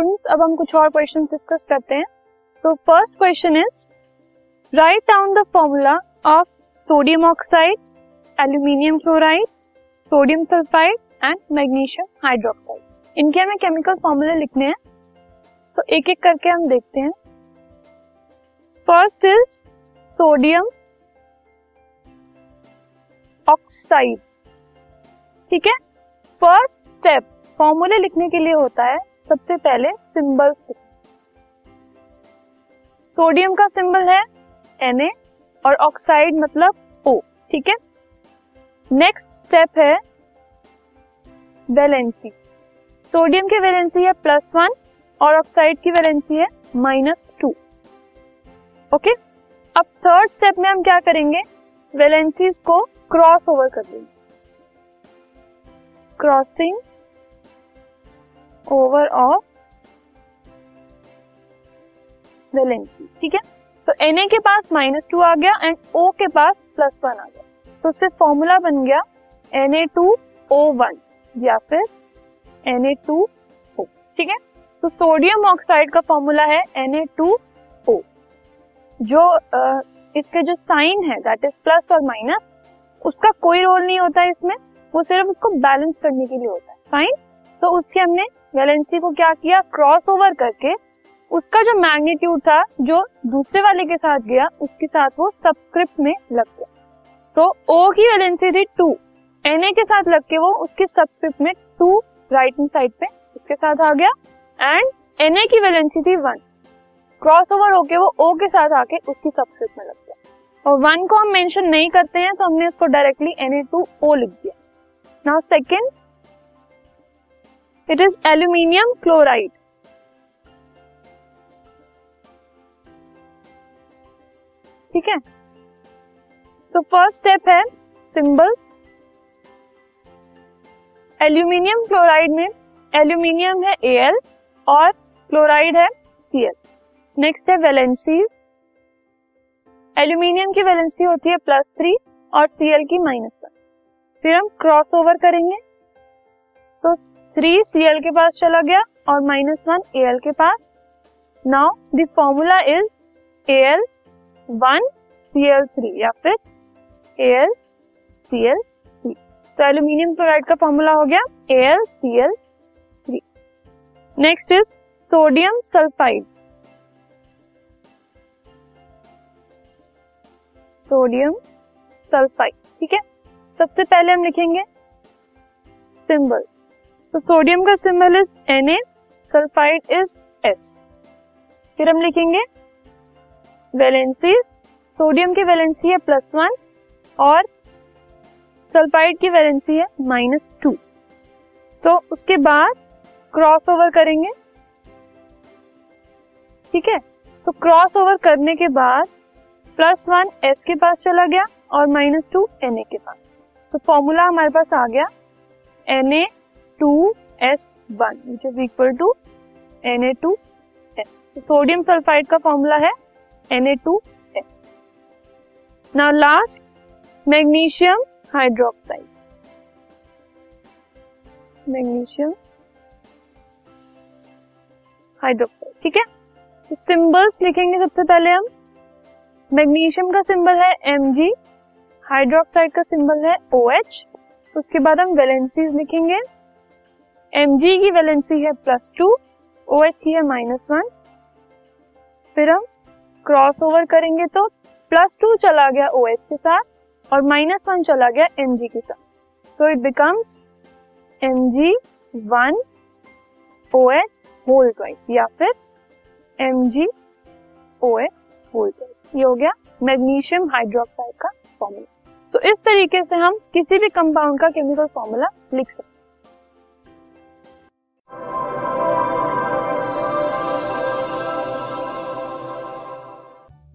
Students अब हम कुछ और क्वेश्चन डिस्कस करते हैं। तो first question is write down the formula of sodium oxide aluminium chloride sodium sulphide and magnesium hydroxide इनके हमें केमिकल फॉर्मूले लिखने हैं। तो एक एक करके हम देखते हैं। फ़र्स्ट इज़ सोडियम ऑक्साइड ठीक है? फ़र्स्ट स्टेप फॉर्मूले लिखने के लिए होता है सबसे पहले सिंबल सोडियम का सिंबल है Na और ऑक्साइड मतलब O, ठीक है? नेक्स्ट स्टेप है वैलेंसी सोडियम की वैलेंसी है प्लस वन और ऑक्साइड की वैलेंसी है माइनस टू ओके अब थर्ड स्टेप में हम क्या करेंगे? वैलेंसीज को क्रॉस ओवर कर देंगे. क्रॉसिंग ओवर ऑफ़ वैलेंसी ठीक है? तो Na के पास माइनस टू आ गया एंड ओ के पास प्लस वन आ गया. तो उससे फॉर्मूला बन गया Na2O1 या फिर एन ए टू ओ ठीक है? तो सोडियम ऑक्साइड का फॉर्मूला है एन ए टू ओ जो इसके जो साइन है दैट इज़ प्लस और माइनस उसका कोई रोल नहीं होता है इसमें. वो सिर्फ़ उसको बैलेंस करने के लिए होता है. फाइन तो उसके हमने वैलेंसी को क्या किया? क्रॉस ओवर करके उसका जो मैग्नीट्यूड था, जो दूसरे वाले के साथ गया, उसके साथ वो सबस्क्रिप्ट में लग गया। तो ओ की वैलेंसी थी टू एन ए के साथ लग के वो उसके सबस्क्रिप्ट में टू राइट हैंड साइड पे उसके साथ आ गया एंड एन ए की वैलेंसी थी वन क्रॉस ओवर होके वो ओ के साथ आके उसकी सबस्क्रिप्ट में लग गया। और वन को हम मेंशन नहीं करते हैं तो हमने इसको directly N A two O लिख दिया। Now second it is aluminium chloride ठीक है? तो फ़र्स्ट स्टेप है सिंबल एल्यूमिनियम क्लोराइड में एल्यूमिनियम है ए एल और क्लोराइड है सीएल नेक्स्ट है वैलेंसी एल्यूमिनियम की वैलेंसी होती है प्लस थ्री और सीएल की माइनस वन फिर हम क्रॉस ओवर करेंगे. तो थ्री सी एल के पास चला गया और माइनस वन ए एल के पास। Now the formula is A L one C L three या फिर A L C L three तो एल्यूमिनियम क्लोराइड का फॉर्मूला हो गया A L C L three next is sodium sulphide sodium sulphide ठीक है? सबसे पहले हम लिखेंगे सिंबल तो सोडियम का symbol is N A sulphide is S फिर हम लिखेंगे वैलेंसीज सोडियम की वैलेंसी है प्लस वन और सल्फाइड की वैलेंसी है माइनस टू तो उसके बाद क्रॉस ओवर करेंगे। ठीक है? तो क्रॉस ओवर करने के बाद प्लस वन एस के पास चला गया और माइनस टू एन ए के पास। तो फॉर्मूला हमारे पास आ गया। N A two S one which is equal to N A two S sodium sulphide का फॉर्मूला है N A two S now last magnesium hydroxide magnesium hydroxide ठीक है? तो सिंबल्स लिखेंगे सबसे पहले हम। मैग्नीशियम का सिंबल है एम जी हाइड्रोक्साइड का सिंबल है ओ एच उसके बाद हम वैलेंसीज लिखेंगे। एम जी की वैलेंसी है प्लस टू ओ एच की है माइनस वन फिर हम क्रॉस ओवर करेंगे तो प्लस टू चला गया ओ एच के साथ और माइनस वन चला गया एम जी के साथ. तो it becomes M G one O H whole twice या फिर M G O H whole twice ये हो गया मैग्नीशियम हाइड्रोक्साइड का फॉर्मूला तो इस तरीके से हम किसी भी कंपाउंड का केमिकल फॉर्मूला लिख सकते